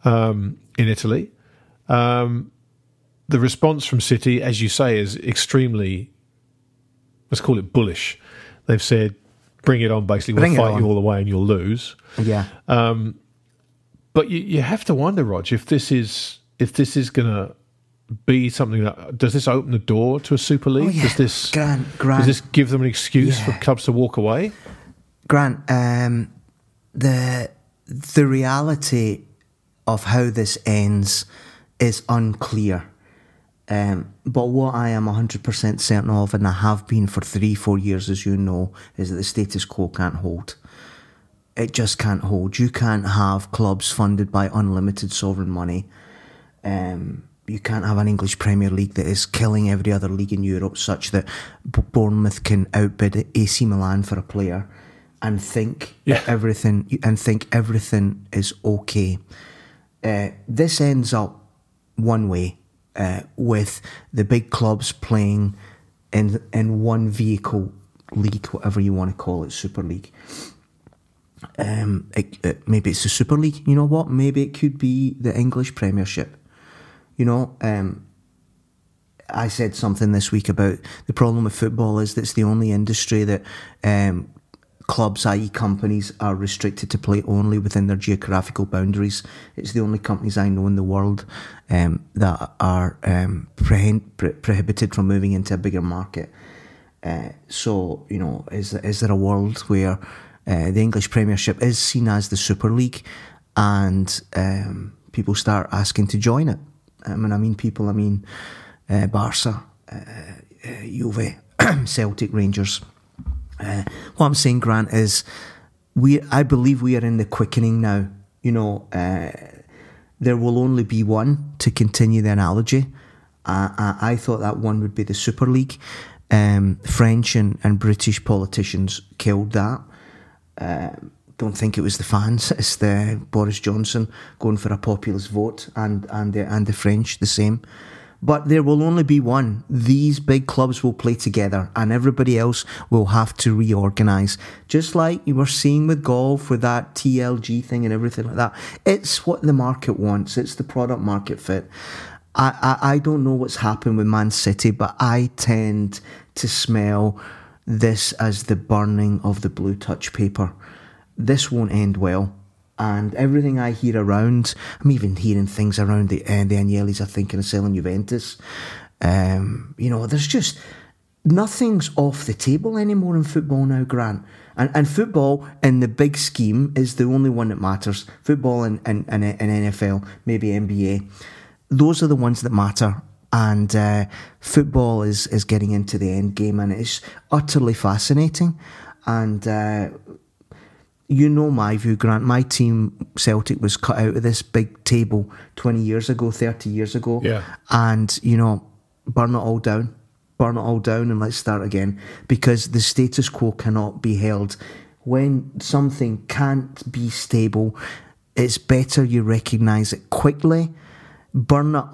um, in Italy. Um, the response from City, as you say, is extremely, let's call it bullish. They've said, bring it on, basically. We'll fight you all the way and you'll lose. Yeah. Um, but you, you have to wonder, Rog, if this is if this is going to be something that does this open the door to a Super League? Oh, yeah. Does this Grant, Grant, does this give them an excuse yeah. for clubs to walk away? Grant, um, the the reality of how this ends is unclear. Um, but what I am 100% certain of, and I have been for three, four years, as you know, is that the status quo can't hold. It just can't hold. You can't have clubs funded by unlimited sovereign money. Um, you can't have an English Premier League that is killing every other league in Europe, such that Bournemouth can outbid AC Milan for a player and think yeah. everything and think everything is okay. Uh, this ends up one way uh, with the big clubs playing in in one vehicle league, whatever you want to call it, Super League. Um, it, it, maybe it's the Super League. You know what? Maybe it could be the English Premiership. You know, um, I said something this week about the problem with football is that it's the only industry that um, clubs, i.e., companies, are restricted to play only within their geographical boundaries. It's the only companies I know in the world um, that are um, prohibited from moving into a bigger market. Uh, so, you know, is is there a world where uh, the English Premiership is seen as the Super League, and um, people start asking to join it? I mean, I mean people. I mean uh, Barca, uh, uh, Juve, Celtic, Rangers. Uh, what I'm saying, Grant, is we. I believe we are in the quickening now. You know, uh, there will only be one to continue the analogy. Uh, I, I, thought that one would be the Super League. Um, French and, and British politicians killed that. Uh, don't think it was the fans. It's the Boris Johnson going for a populist vote, and and the, and the French the same but there will only be one. These big clubs will play together and everybody else will have to reorganize. Just like you were seeing with golf with that TLG thing and everything like that. It's what the market wants, it's the product market fit. I, I, I don't know what's happened with Man City, but I tend to smell this as the burning of the blue touch paper. This won't end well and everything I hear around, I'm even hearing things around the uh, the Agnellis are thinking of selling Juventus. Um, you know, there's just nothing's off the table anymore in football now, Grant. And, and football in the big scheme is the only one that matters. Football and, and, and, NFL, maybe NBA. Those are the ones that matter. And uh, football is, is getting into the end game and it's utterly fascinating. And uh, you know my view, Grant. My team, Celtic, was cut out of this big table 20 years ago, 30 years ago. Yeah. And, you know, burn it all down. Burn it all down and let's start again. Because the status quo cannot be held. When something can't be stable, it's better you recognise it quickly, burn it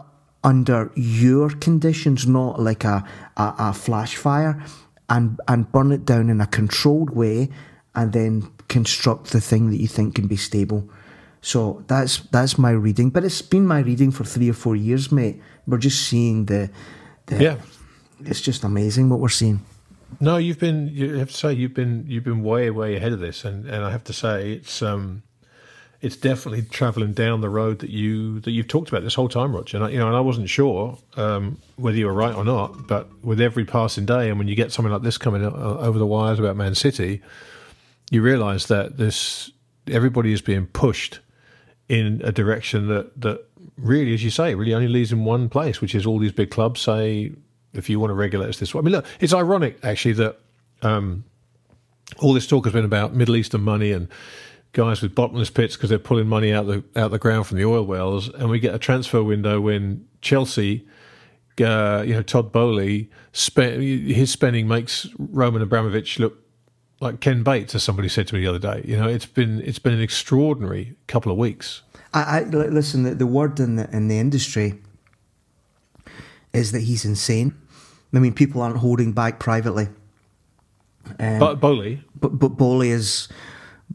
under your conditions, not like a, a, a flash fire, and, and burn it down in a controlled way and then construct the thing that you think can be stable. So that's that's my reading, but it's been my reading for three or four years, mate. We're just seeing the, the yeah. It's just amazing what we're seeing. No, you've been. You have to say you've been you've been way way ahead of this, and, and I have to say it's um, it's definitely travelling down the road that you that you've talked about this whole time, Roger. And I, you know, and I wasn't sure um, whether you were right or not, but with every passing day, and when you get something like this coming over the wires about Man City, you realise that this everybody is being pushed in a direction that that really, as you say, really only leads in one place, which is all these big clubs say, if you want to regulate us this way. I mean, look, it's ironic actually that um, all this talk has been about Middle Eastern money and guys with bottomless pits because they're pulling money out the out the ground from the oil wells, and we get a transfer window when Chelsea. Uh, you know, Todd Boehly, his spending makes Roman Abramovich look like Ken Bates, as somebody said to me the other day. You know, it's been it's been an extraordinary couple of weeks. I, I listen. The, the word in the in the industry is that he's insane. I mean, people aren't holding back privately. Um, but Boehly, but but Boehly is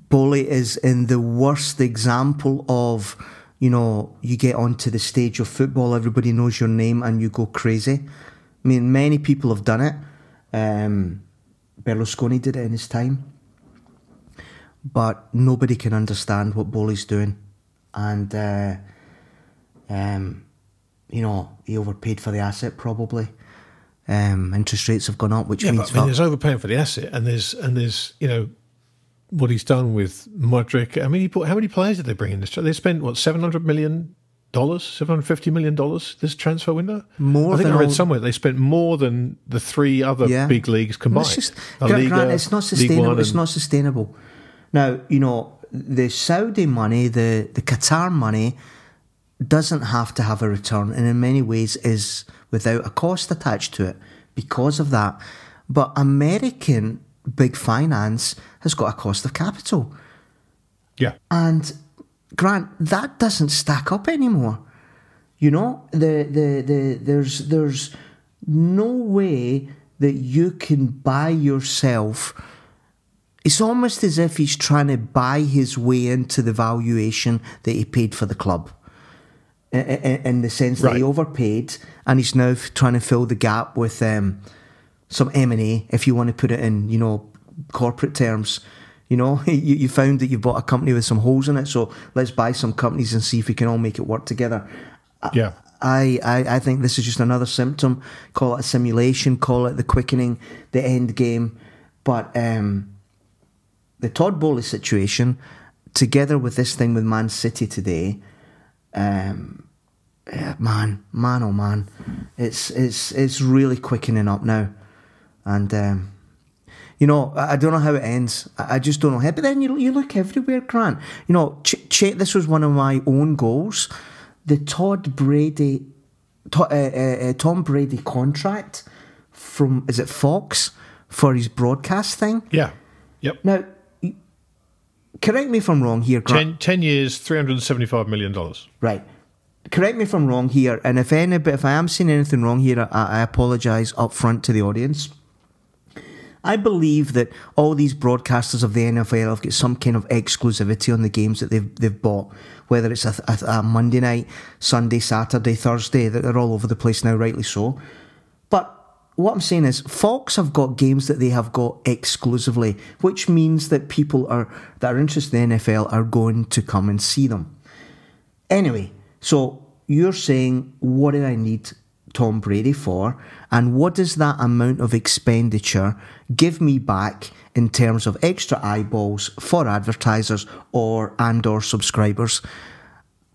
Boehly is in the worst example of you know you get onto the stage of football, everybody knows your name, and you go crazy. I mean, many people have done it. Um, Berlusconi did it in his time. But nobody can understand what Boehly's doing. And, uh, um, you know, he overpaid for the asset probably. Um, interest rates have gone up, which yeah, means but, I mean, there's overpaying for the asset, and there's and there's you know what he's done with Mudryk. I mean, he bought, how many players did they bring in this? They spent what seven hundred million dollars, seven hundred fifty million dollars this transfer window. More. I think I read all... somewhere they spent more than the three other yeah. big leagues combined. It's, just, Liga, Grant, it's not sustainable. It's not sustainable. Now you know the Saudi money, the the Qatar money, doesn't have to have a return, and in many ways is without a cost attached to it because of that. But American big finance has got a cost of capital. Yeah, and Grant, that doesn't stack up anymore. You know, the, the, the, there's, there's no way that you can buy yourself. It's almost as if he's trying to buy his way into the valuation that he paid for the club. In, the sense that right. he overpaid, and he's now trying to fill the gap with um, some M and A, if you want to put it in, you know, corporate terms You know, you, you found that you bought a company with some holes in it, so let's buy some companies and see if we can all make it work together. Yeah. I, I, I think this is just another symptom. Call it a simulation, call it the quickening, the end game. But um, the Todd Boehly situation, together with this thing with Man City today, um, yeah, man, man, oh man, it's it's it's really quickening up now, and um, you know I, I don't know how it ends. I, I just don't know how. But then you you look everywhere, Grant. You know, ch- ch- this was one of my own goals. The Todd Brady, to, uh, uh, uh, Tom Brady contract from is it Fox for his broadcast thing. Yeah. Yep. Now, correct me if I'm wrong here, Grant. 10, 10 years, $375 million. Right. Correct me if I'm wrong here, and if any, but if I am seeing anything wrong here, I, I apologise up front to the audience. I believe that all these broadcasters of the NFL have got some kind of exclusivity on the games that they've they've bought, whether it's a, a, a Monday night, Sunday, Saturday, Thursday. that They're all over the place now, rightly so. But what I'm saying is, Fox have got games that they have got exclusively, which means that people are that are interested in the NFL are going to come and see them. Anyway, so you're saying, what do I need Tom Brady for? And what does that amount of expenditure give me back in terms of extra eyeballs for advertisers or and or subscribers?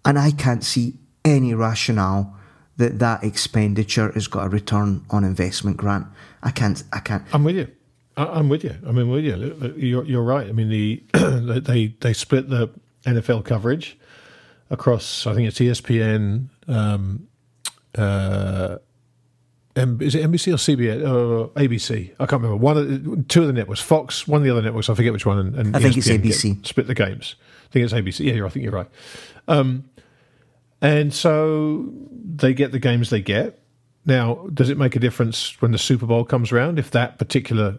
And I can't see any rationale that that expenditure has got a return on investment grant. I can't. I can't. I'm with you. I'm with you. I mean, with you. You're, you're right. I mean, the they they split the NFL coverage across. I think it's ESPN. Um, uh, M- is it NBC or CBS or ABC? I can't remember. One, of the, two of the networks, Fox. One of the other networks, I forget which one. And, and I think it's ESPN get- ABC. split the games. I think it's ABC. Yeah, you're, I think you're right. Um, and so they get the games they get. Now, does it make a difference when the Super Bowl comes around if that particular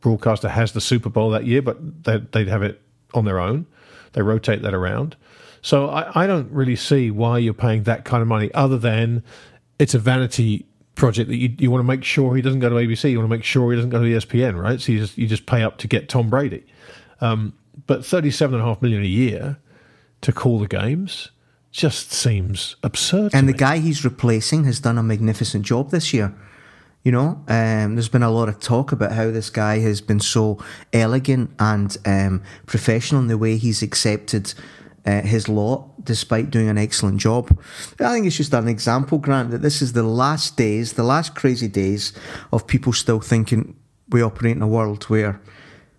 broadcaster has the Super Bowl that year, but they, they'd have it on their own? They rotate that around. So I, I don't really see why you're paying that kind of money other than it's a vanity project that you, you want to make sure he doesn't go to ABC. You want to make sure he doesn't go to ESPN, right? So you just, you just pay up to get Tom Brady. Um, but thirty-seven and a half million a year to call the games just seems absurd. And the me. guy he's replacing has done a magnificent job this year. You know, um, there's been a lot of talk about how this guy has been so elegant and um, professional in the way he's accepted uh, his lot, despite doing an excellent job. I think it's just an example, Grant, that this is the last days, the last crazy days of people still thinking we operate in a world where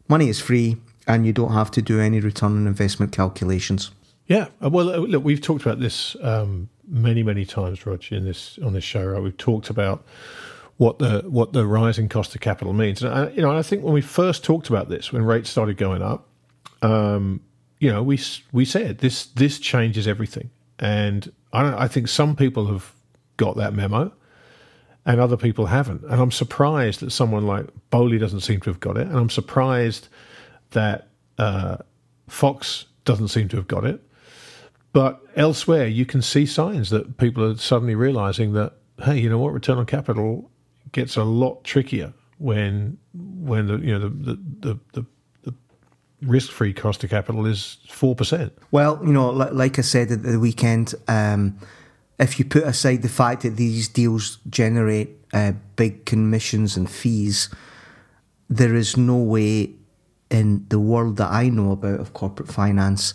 money is free and you don't have to do any return on investment calculations. Yeah, uh, well, uh, look, we've talked about this um, many, many times, Roger, in this on this show. Right, we've talked about what the what the rising cost of capital means. And I, you know, I think when we first talked about this, when rates started going up, um, you know, we we said this this changes everything. And I don't. I think some people have got that memo, and other people haven't. And I'm surprised that someone like Boehly doesn't seem to have got it. And I'm surprised that uh, Fox doesn't seem to have got it. But elsewhere, you can see signs that people are suddenly realizing that, hey, you know what, return on capital gets a lot trickier when when the you know the the, the, the risk free cost of capital is four percent. Well, you know, li- like I said at the weekend, um, if you put aside the fact that these deals generate uh, big commissions and fees, there is no way in the world that I know about of corporate finance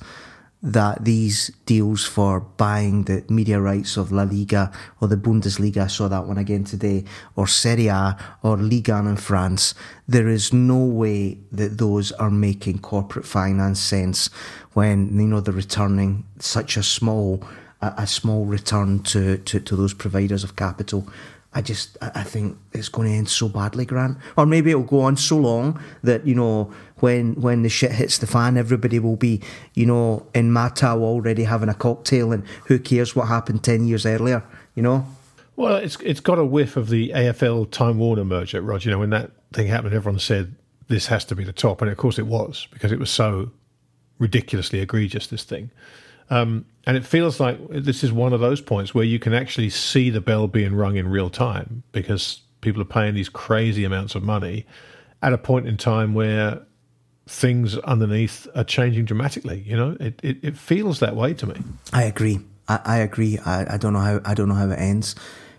that these deals for buying the media rights of La Liga or the Bundesliga, I saw that one again today, or Serie A or Liga in France, there is no way that those are making corporate finance sense when you know they're returning such a small a, small return to, to, to those providers of capital. I just I think it's going to end so badly, Grant. Or maybe it'll go on so long that you know when when the shit hits the fan, everybody will be you know in Matau already having a cocktail, and who cares what happened ten years earlier? You know. Well, it's it's got a whiff of the AOL Time Warner merger, Roger. You know, when that thing happened, everyone said this has to be the top, and of course it was because it was so ridiculously egregious. This thing, um, and it feels like this is one of those points where you can actually see the bell being rung in real time because people are paying these crazy amounts of money at a point in time where things underneath are changing dramatically. You know, it, it, it feels that way to me. I agree. I, I agree. I, I don't know how I don't know how it ends.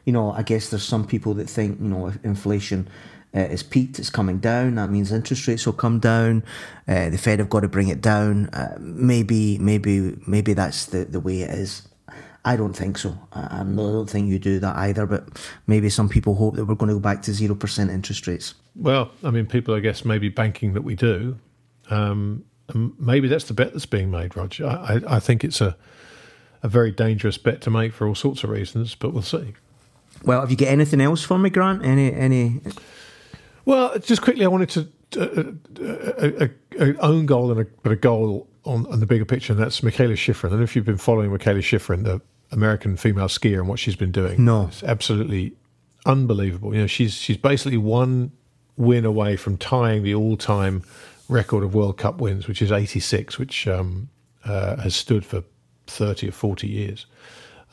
You know, I guess there's some people that think you know if inflation uh, is peaked, it's coming down. That means interest rates will come down. Uh, the Fed have got to bring it down. Uh, maybe, maybe, maybe that's the, the way it is. I don't think so. I, I don't think you do that either. But maybe some people hope that we're going to go back to zero percent interest rates. Well, I mean, people, I guess, maybe banking that we do. Um, maybe that's the bet that's being made, Roger. I, I, I think it's a a very dangerous bet to make for all sorts of reasons, but we'll see. Well, have you got anything else for me, Grant? Any any? Well, just quickly, I wanted to uh, a, a, a, own goal and a, but a goal on, on the bigger picture, and that's Mikaela Shiffrin. And if you've been following Mikaela Shiffrin, the American female skier, and what she's been doing, no, it's absolutely unbelievable. You know, she's she's basically one win away from tying the all-time record of World Cup wins, which is 86, which um, uh, has stood for 30 or 40 years.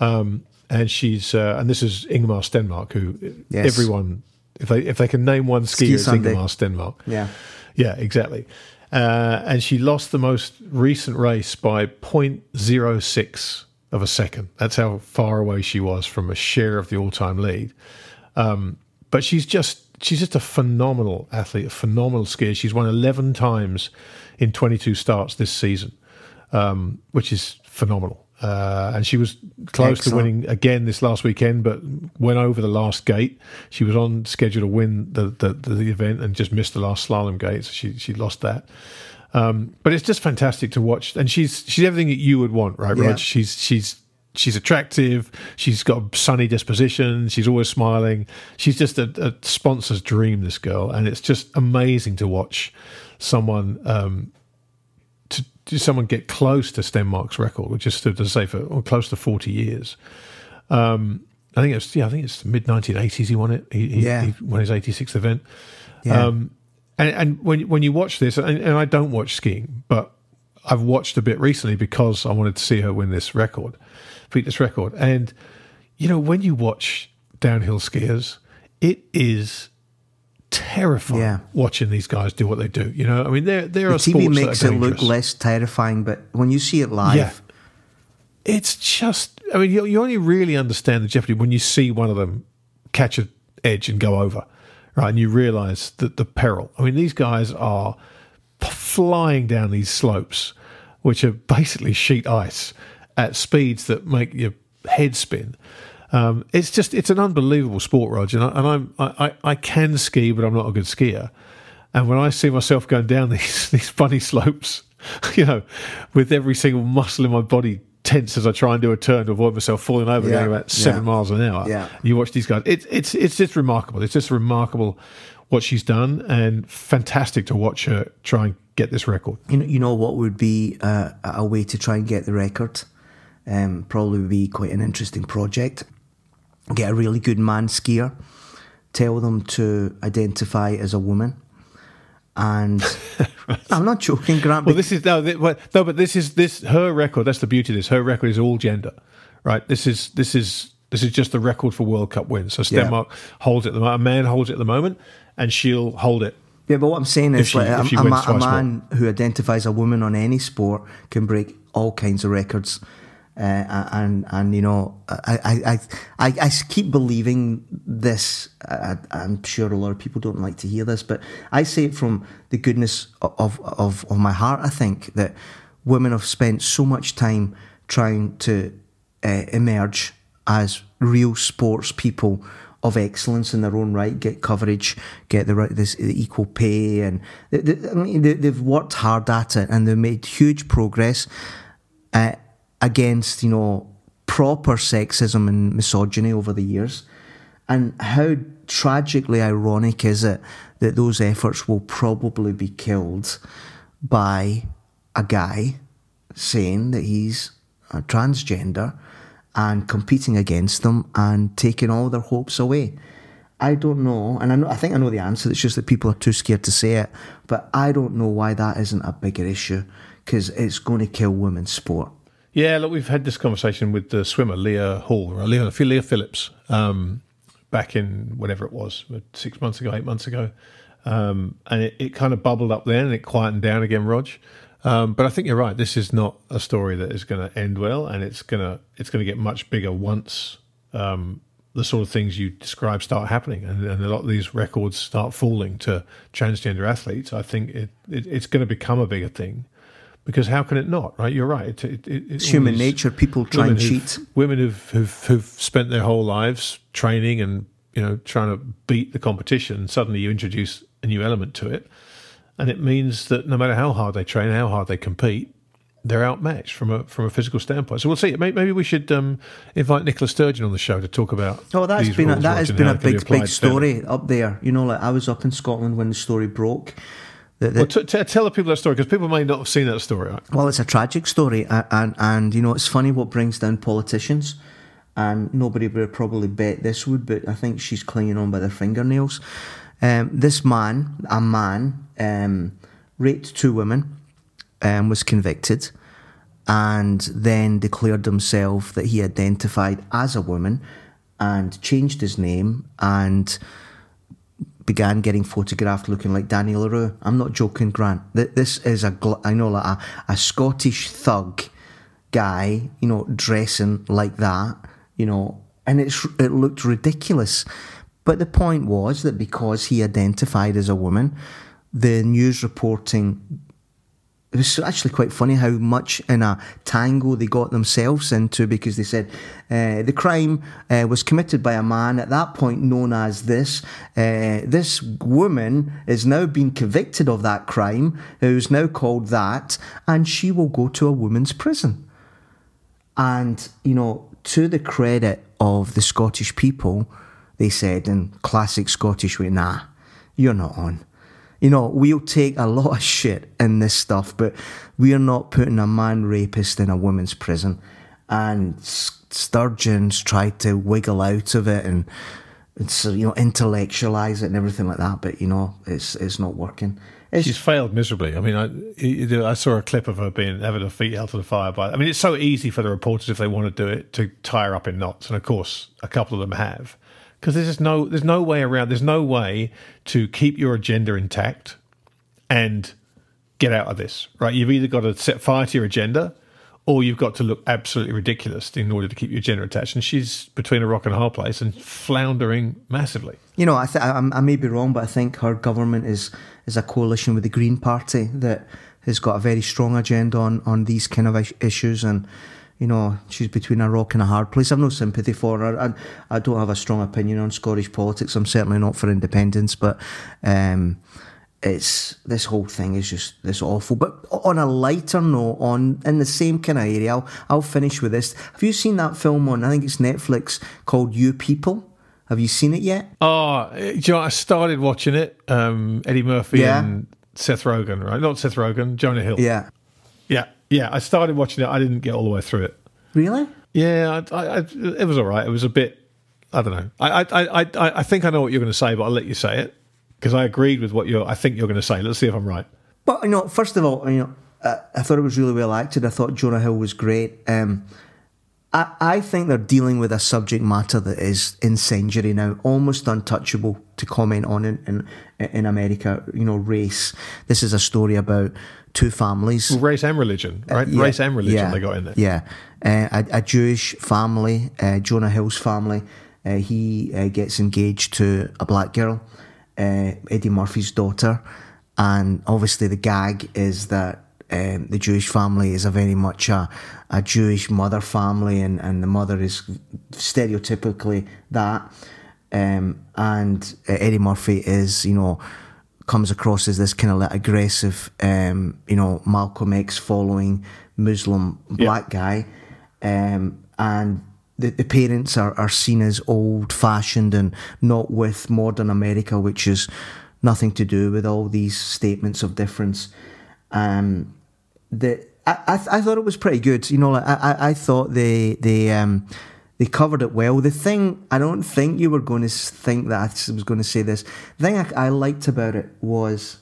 Um, and she's uh, and this is Ingemar Stenmark, who yes. everyone if they if they can name one skier, it's Ingemar Stenmark. Yeah, yeah, exactly. Uh, and she lost the most recent race by 0.06 of a second. That's how far away she was from a share of the all-time lead. Um, but she's just she's just a phenomenal athlete, a phenomenal skier. She's won 11 times in 22 starts this season, um, which is phenomenal. Uh, and she was close Excellent. to winning again this last weekend, but went over the last gate. She was on schedule to win the, the, the event and just missed the last slalom gate, so she she lost that. Um, but it's just fantastic to watch, and she's she's everything that you would want, right, yeah. Rog? She's she's she's attractive. She's got a sunny disposition. She's always smiling. She's just a, a sponsor's dream. This girl, and it's just amazing to watch someone um, to someone get close to Stenmark's record, which has stood, as I say, for well, close to 40 years. Um, I think it's yeah, I think it's mid 1980s. He won it. He, yeah. he, won his 86th event. Yeah. Um, and, and when when you watch this, and, and, I don't watch skiing, but I've watched a bit recently because I wanted to see her win this record, beat this record. And you know, when you watch downhill skiers, it is terrifying yeah. watching these guys do what they do. You know, I mean, there there the are TV makes it look less terrifying, but when you see it live, yeah. it's just. I mean, you, you only really understand the jeopardy when you see one of them catch an edge and go over, right? And you realise that the peril. I mean, these guys are flying down these slopes, which are basically sheet ice at speeds that make your head spin. Um, it's just it's an unbelievable sport, Roger. And, I, and I'm I, I can ski, but I'm not a good skier. And when I see myself going down these these funny slopes, you know, with every single muscle in my body tense as I try and do a turn to avoid myself falling over yeah. going about seven yeah. miles an hour. Yeah. You watch these guys. It's it's it's just remarkable. It's just remarkable what she's done and fantastic to watch her try and get this record. You know, you know what would be uh, a way to try and get the record? Um, probably be quite an interesting project get a really good man skier, tell them to identify as a woman. And I'm not joking, Grant. Well, this is no, no, but this is this her record. That's the beauty of this. Her record is all gender, right? This is this is this is just the record for World Cup wins. So Stenmark yeah. holds it. A man holds it at the moment, and she'll hold it. Yeah, but what I'm saying is, she, like, a, a, a man who identifies a woman on any sport can break all kinds of records. Uh, and and you know I, I I I keep believing this. I, am sure a lot of people don't like to hear this, but I say it from the goodness of of of my heart. I think that women have spent so much time trying to uh, emerge as real sports people of excellence in their own right, get coverage, get the right this the equal pay, and they, they, I mean, they, have worked hard at it and they've made huge progress. Uh, against, you know, proper sexism and misogyny over the years. And how tragically ironic is it that those efforts will probably be killed by a guy saying that he's a transgender and competing against them and taking all their hopes away. I don't know, and I, know, I think I know the answer. It's just that people are too scared to say it. But I don't know why that isn't a bigger issue because it's going to kill women's sport. Yeah, look, we've had this conversation with the swimmer Leah Hall, or Leah, Leah Phillips, um, back in whatever it was, six months ago, eight months ago. Um, and it, it kind of bubbled up then and it quietened down again, Rog. Um, but I think you're right. This is not a story that is going to end well, and it's gonna it's going to get much bigger once um, the sort of things you describe start happening, and, and, a lot of these records start falling to transgender athletes. I think it, it it's going to become a bigger thing because how can it not? Right? You're right. It, it, it, it's human nature. People try and cheat. Women who've, who've who've spent their whole lives training and you know trying to beat the competition. Suddenly, you introduce a new element to it and it means that no matter how hard they train, how hard they compete, they're outmatched from a from a physical standpoint. So we'll see. Maybe we should um, invite Nicola Sturgeon on the show to talk about. Oh, that's been a, that has been a big big story better. up there. You know, like I was up in Scotland when the story broke. The, the, well, t- t- tell the people that story because people may not have seen that story. Right? Well, it's a tragic story, and, and and you know it's funny what brings down politicians. And nobody would probably bet this would, but I think she's clinging on by their fingernails. Um, this man, a man, um, raped two women, um, was convicted, and then declared himself that he identified as a woman, and changed his name and began getting photographed looking like Danny La Rue. I'm not joking, Grant. This is a I know like a, a Scottish thug guy, you know, dressing like that, you know, and it's it looked ridiculous. But the point was that because he identified as a woman, the news reporting it was actually quite funny how much in a tango they got themselves into because they said uh, the crime uh, was committed by a man at that point known as this. Uh, this woman is now being convicted of that crime, who's now called that, and she will go to a woman's prison. And, you know, to the credit of the Scottish people, they said in classic Scottish way, nah, you're not on. You know, we'll take a lot of shit in this stuff, but we are not putting a man rapist in a woman's prison. And Sturgeon's tried to wiggle out of it and, and you know intellectualize it and everything like that, but you know it's it's not working. It's, She's failed miserably. I mean, I, I saw a clip of her being having her feet held to the fire by. I mean, it's so easy for the reporters if they want to do it to tie her up in knots, and of course, a couple of them have because there's just no there's no way around. There's no way to keep your agenda intact and get out of this. Right? You've either got to set fire to your agenda, or you've got to look absolutely ridiculous in order to keep your agenda attached. And she's between a rock and a hard place and floundering massively. You know, I, th- I, I may be wrong, but I think her government is is a coalition with the Green Party that has got a very strong agenda on on these kind of issues and you know, she's between a rock and a hard place. I've no sympathy for her. and I don't have a strong opinion on Scottish politics. I'm certainly not for independence, but um, it's this whole thing is just this awful. But on a lighter note, on in the same kind of area, I'll, I'll finish with this. Have you seen that film on? I think it's Netflix called You People. Have you seen it yet? Oh, you know, I started watching it. Um, Eddie Murphy yeah. and Seth Rogen, right? Not Seth Rogen, Jonah Hill. Yeah. Yeah. Yeah, I started watching it. I didn't get all the way through it. Really? Yeah, I, I, it was all right. It was a bit. I don't know. I, I, I, I think I know what you're going to say, but I'll let you say it because I agreed with what you're. I think you're going to say. Let's see if I'm right. But you know, first of all, you know, uh, I thought it was really well acted. I thought Jonah Hill was great. Um, I, I think they're dealing with a subject matter that is incendiary now, almost untouchable to comment on in, in, in America. You know, race. This is a story about two families. Well, race and religion, right? Uh, yeah, race and religion yeah, they got in there. Yeah. Uh, a, a, Jewish family, uh, Jonah Hill's family, uh, he uh, gets engaged to a black girl, uh, Eddie Murphy's daughter. And obviously, the gag is that um, the Jewish family is a very much a, a Jewish mother family, and, and the mother is stereotypically that. Um, and Eddie Murphy is, you know, comes across as this kind of like aggressive, um, you know, Malcolm X following Muslim black guy, um, and the, the parents are, are seen as old fashioned and not with modern America, which is nothing to do with all these statements of difference. Um, the I, I, I thought it was pretty good. You know, like I, I thought the they um they covered it well. The thing I don't think you were going to think that I was going to say this. The thing I, I liked about it was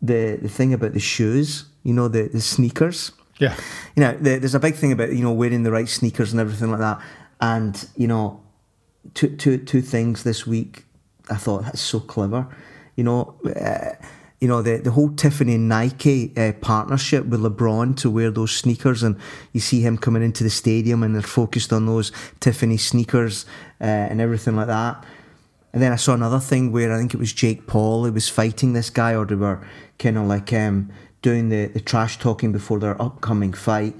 the the thing about the shoes. You know, the the sneakers. Yeah. You know, the, there's a big thing about you know wearing the right sneakers and everything like that. And you know, two two two things this week. I thought that's so clever. You know. Uh, you know the the whole Tiffany Nike uh, partnership with LeBron to wear those sneakers, and you see him coming into the stadium, and they're focused on those Tiffany sneakers uh, and everything like that. And then I saw another thing where I think it was Jake Paul who was fighting this guy, or they were kind of like um, doing the, the trash talking before their upcoming fight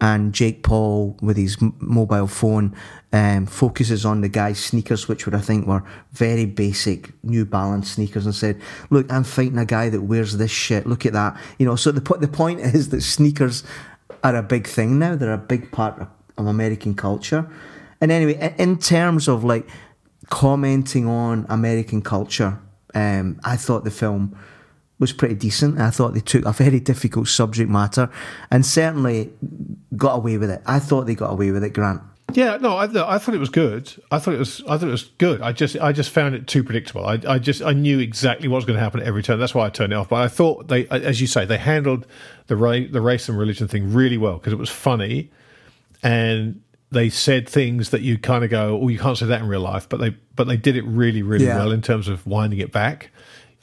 and Jake Paul with his m- mobile phone um, focuses on the guy's sneakers, which would I think were very basic New Balance sneakers, and said, "Look, I'm fighting a guy that wears this shit. Look at that." You know. So the the point is that sneakers are a big thing now. They're a big part of, of American culture. And anyway, in terms of like commenting on American culture, um, I thought the film was pretty decent. I thought they took a very difficult subject matter and certainly got away with it. I thought they got away with it, Grant. Yeah, no, I, I thought it was good. I thought it was. I thought it was good. I just, I just found it too predictable. I, I just, I knew exactly what was going to happen at every turn. That's why I turned it off. But I thought they, as you say, they handled the race, the race and religion thing really well because it was funny, and they said things that you kind of go, "Oh, you can't say that in real life," but they, but they did it really, really yeah. well in terms of winding it back.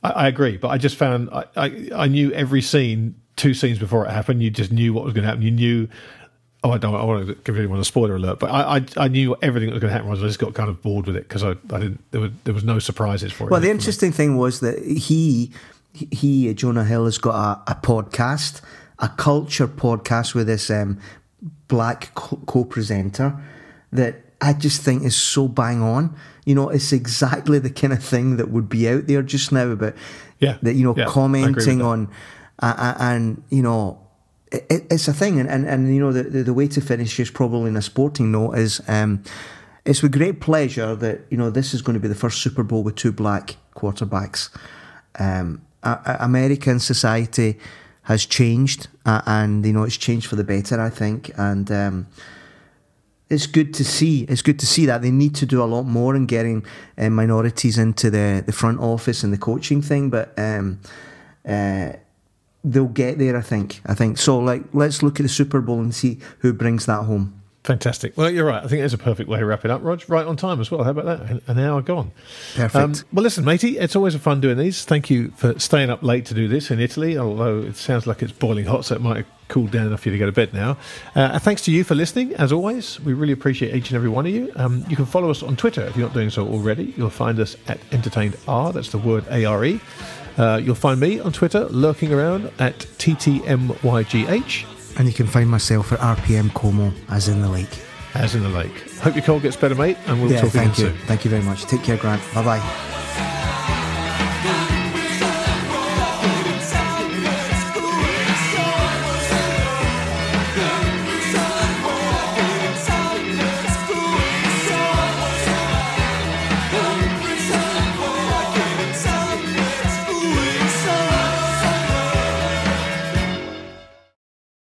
I, I agree, but I just found I, I, I knew every scene two scenes before it happened. You just knew what was going to happen. You knew Oh, I don't. I want to give anyone a spoiler alert, but I, I, I knew everything that was going to happen. I just got kind of bored with it because I, I didn't. There was there was no surprises for it. Well, the interesting thing was that he he Jonah Hill has got a, a podcast, a culture podcast with this um, black co-presenter that I just think is so bang on. You know, it's exactly the kind of thing that would be out there just now about yeah that you know yeah, commenting on uh, and you know it, it's a thing, and, and, and you know the, the, the way to finish is probably in a sporting note is um, it's with great pleasure that you know this is going to be the first Super Bowl with two black quarterbacks. Um, American society has changed, uh, and you know it's changed for the better, I think, and. Um, it's good to see. It's good to see that they need to do a lot more in getting uh, minorities into the, the front office and the coaching thing. But um, uh, they'll get there. I think. I think so. Like, let's look at the Super Bowl and see who brings that home. Fantastic. Well, you're right. I think there's a perfect way to wrap it up, Rog. Right on time as well. How about that? An hour gone. Perfect. Um, well, listen, matey, it's always a fun doing these. Thank you for staying up late to do this in Italy, although it sounds like it's boiling hot, so it might have cooled down enough for you to go to bed now. Uh, thanks to you for listening, as always. We really appreciate each and every one of you. Um, you can follow us on Twitter if you're not doing so already. You'll find us at Entertained R. That's the word A R E. Uh, you'll find me on Twitter lurking around at TTMYGH. And you can find myself at RPM Como, as in the lake. As in the lake. Hope your cold gets better, mate, and we'll yeah, talk again soon. Yeah, thank you, thank you very much. Take care, Grant. Bye bye.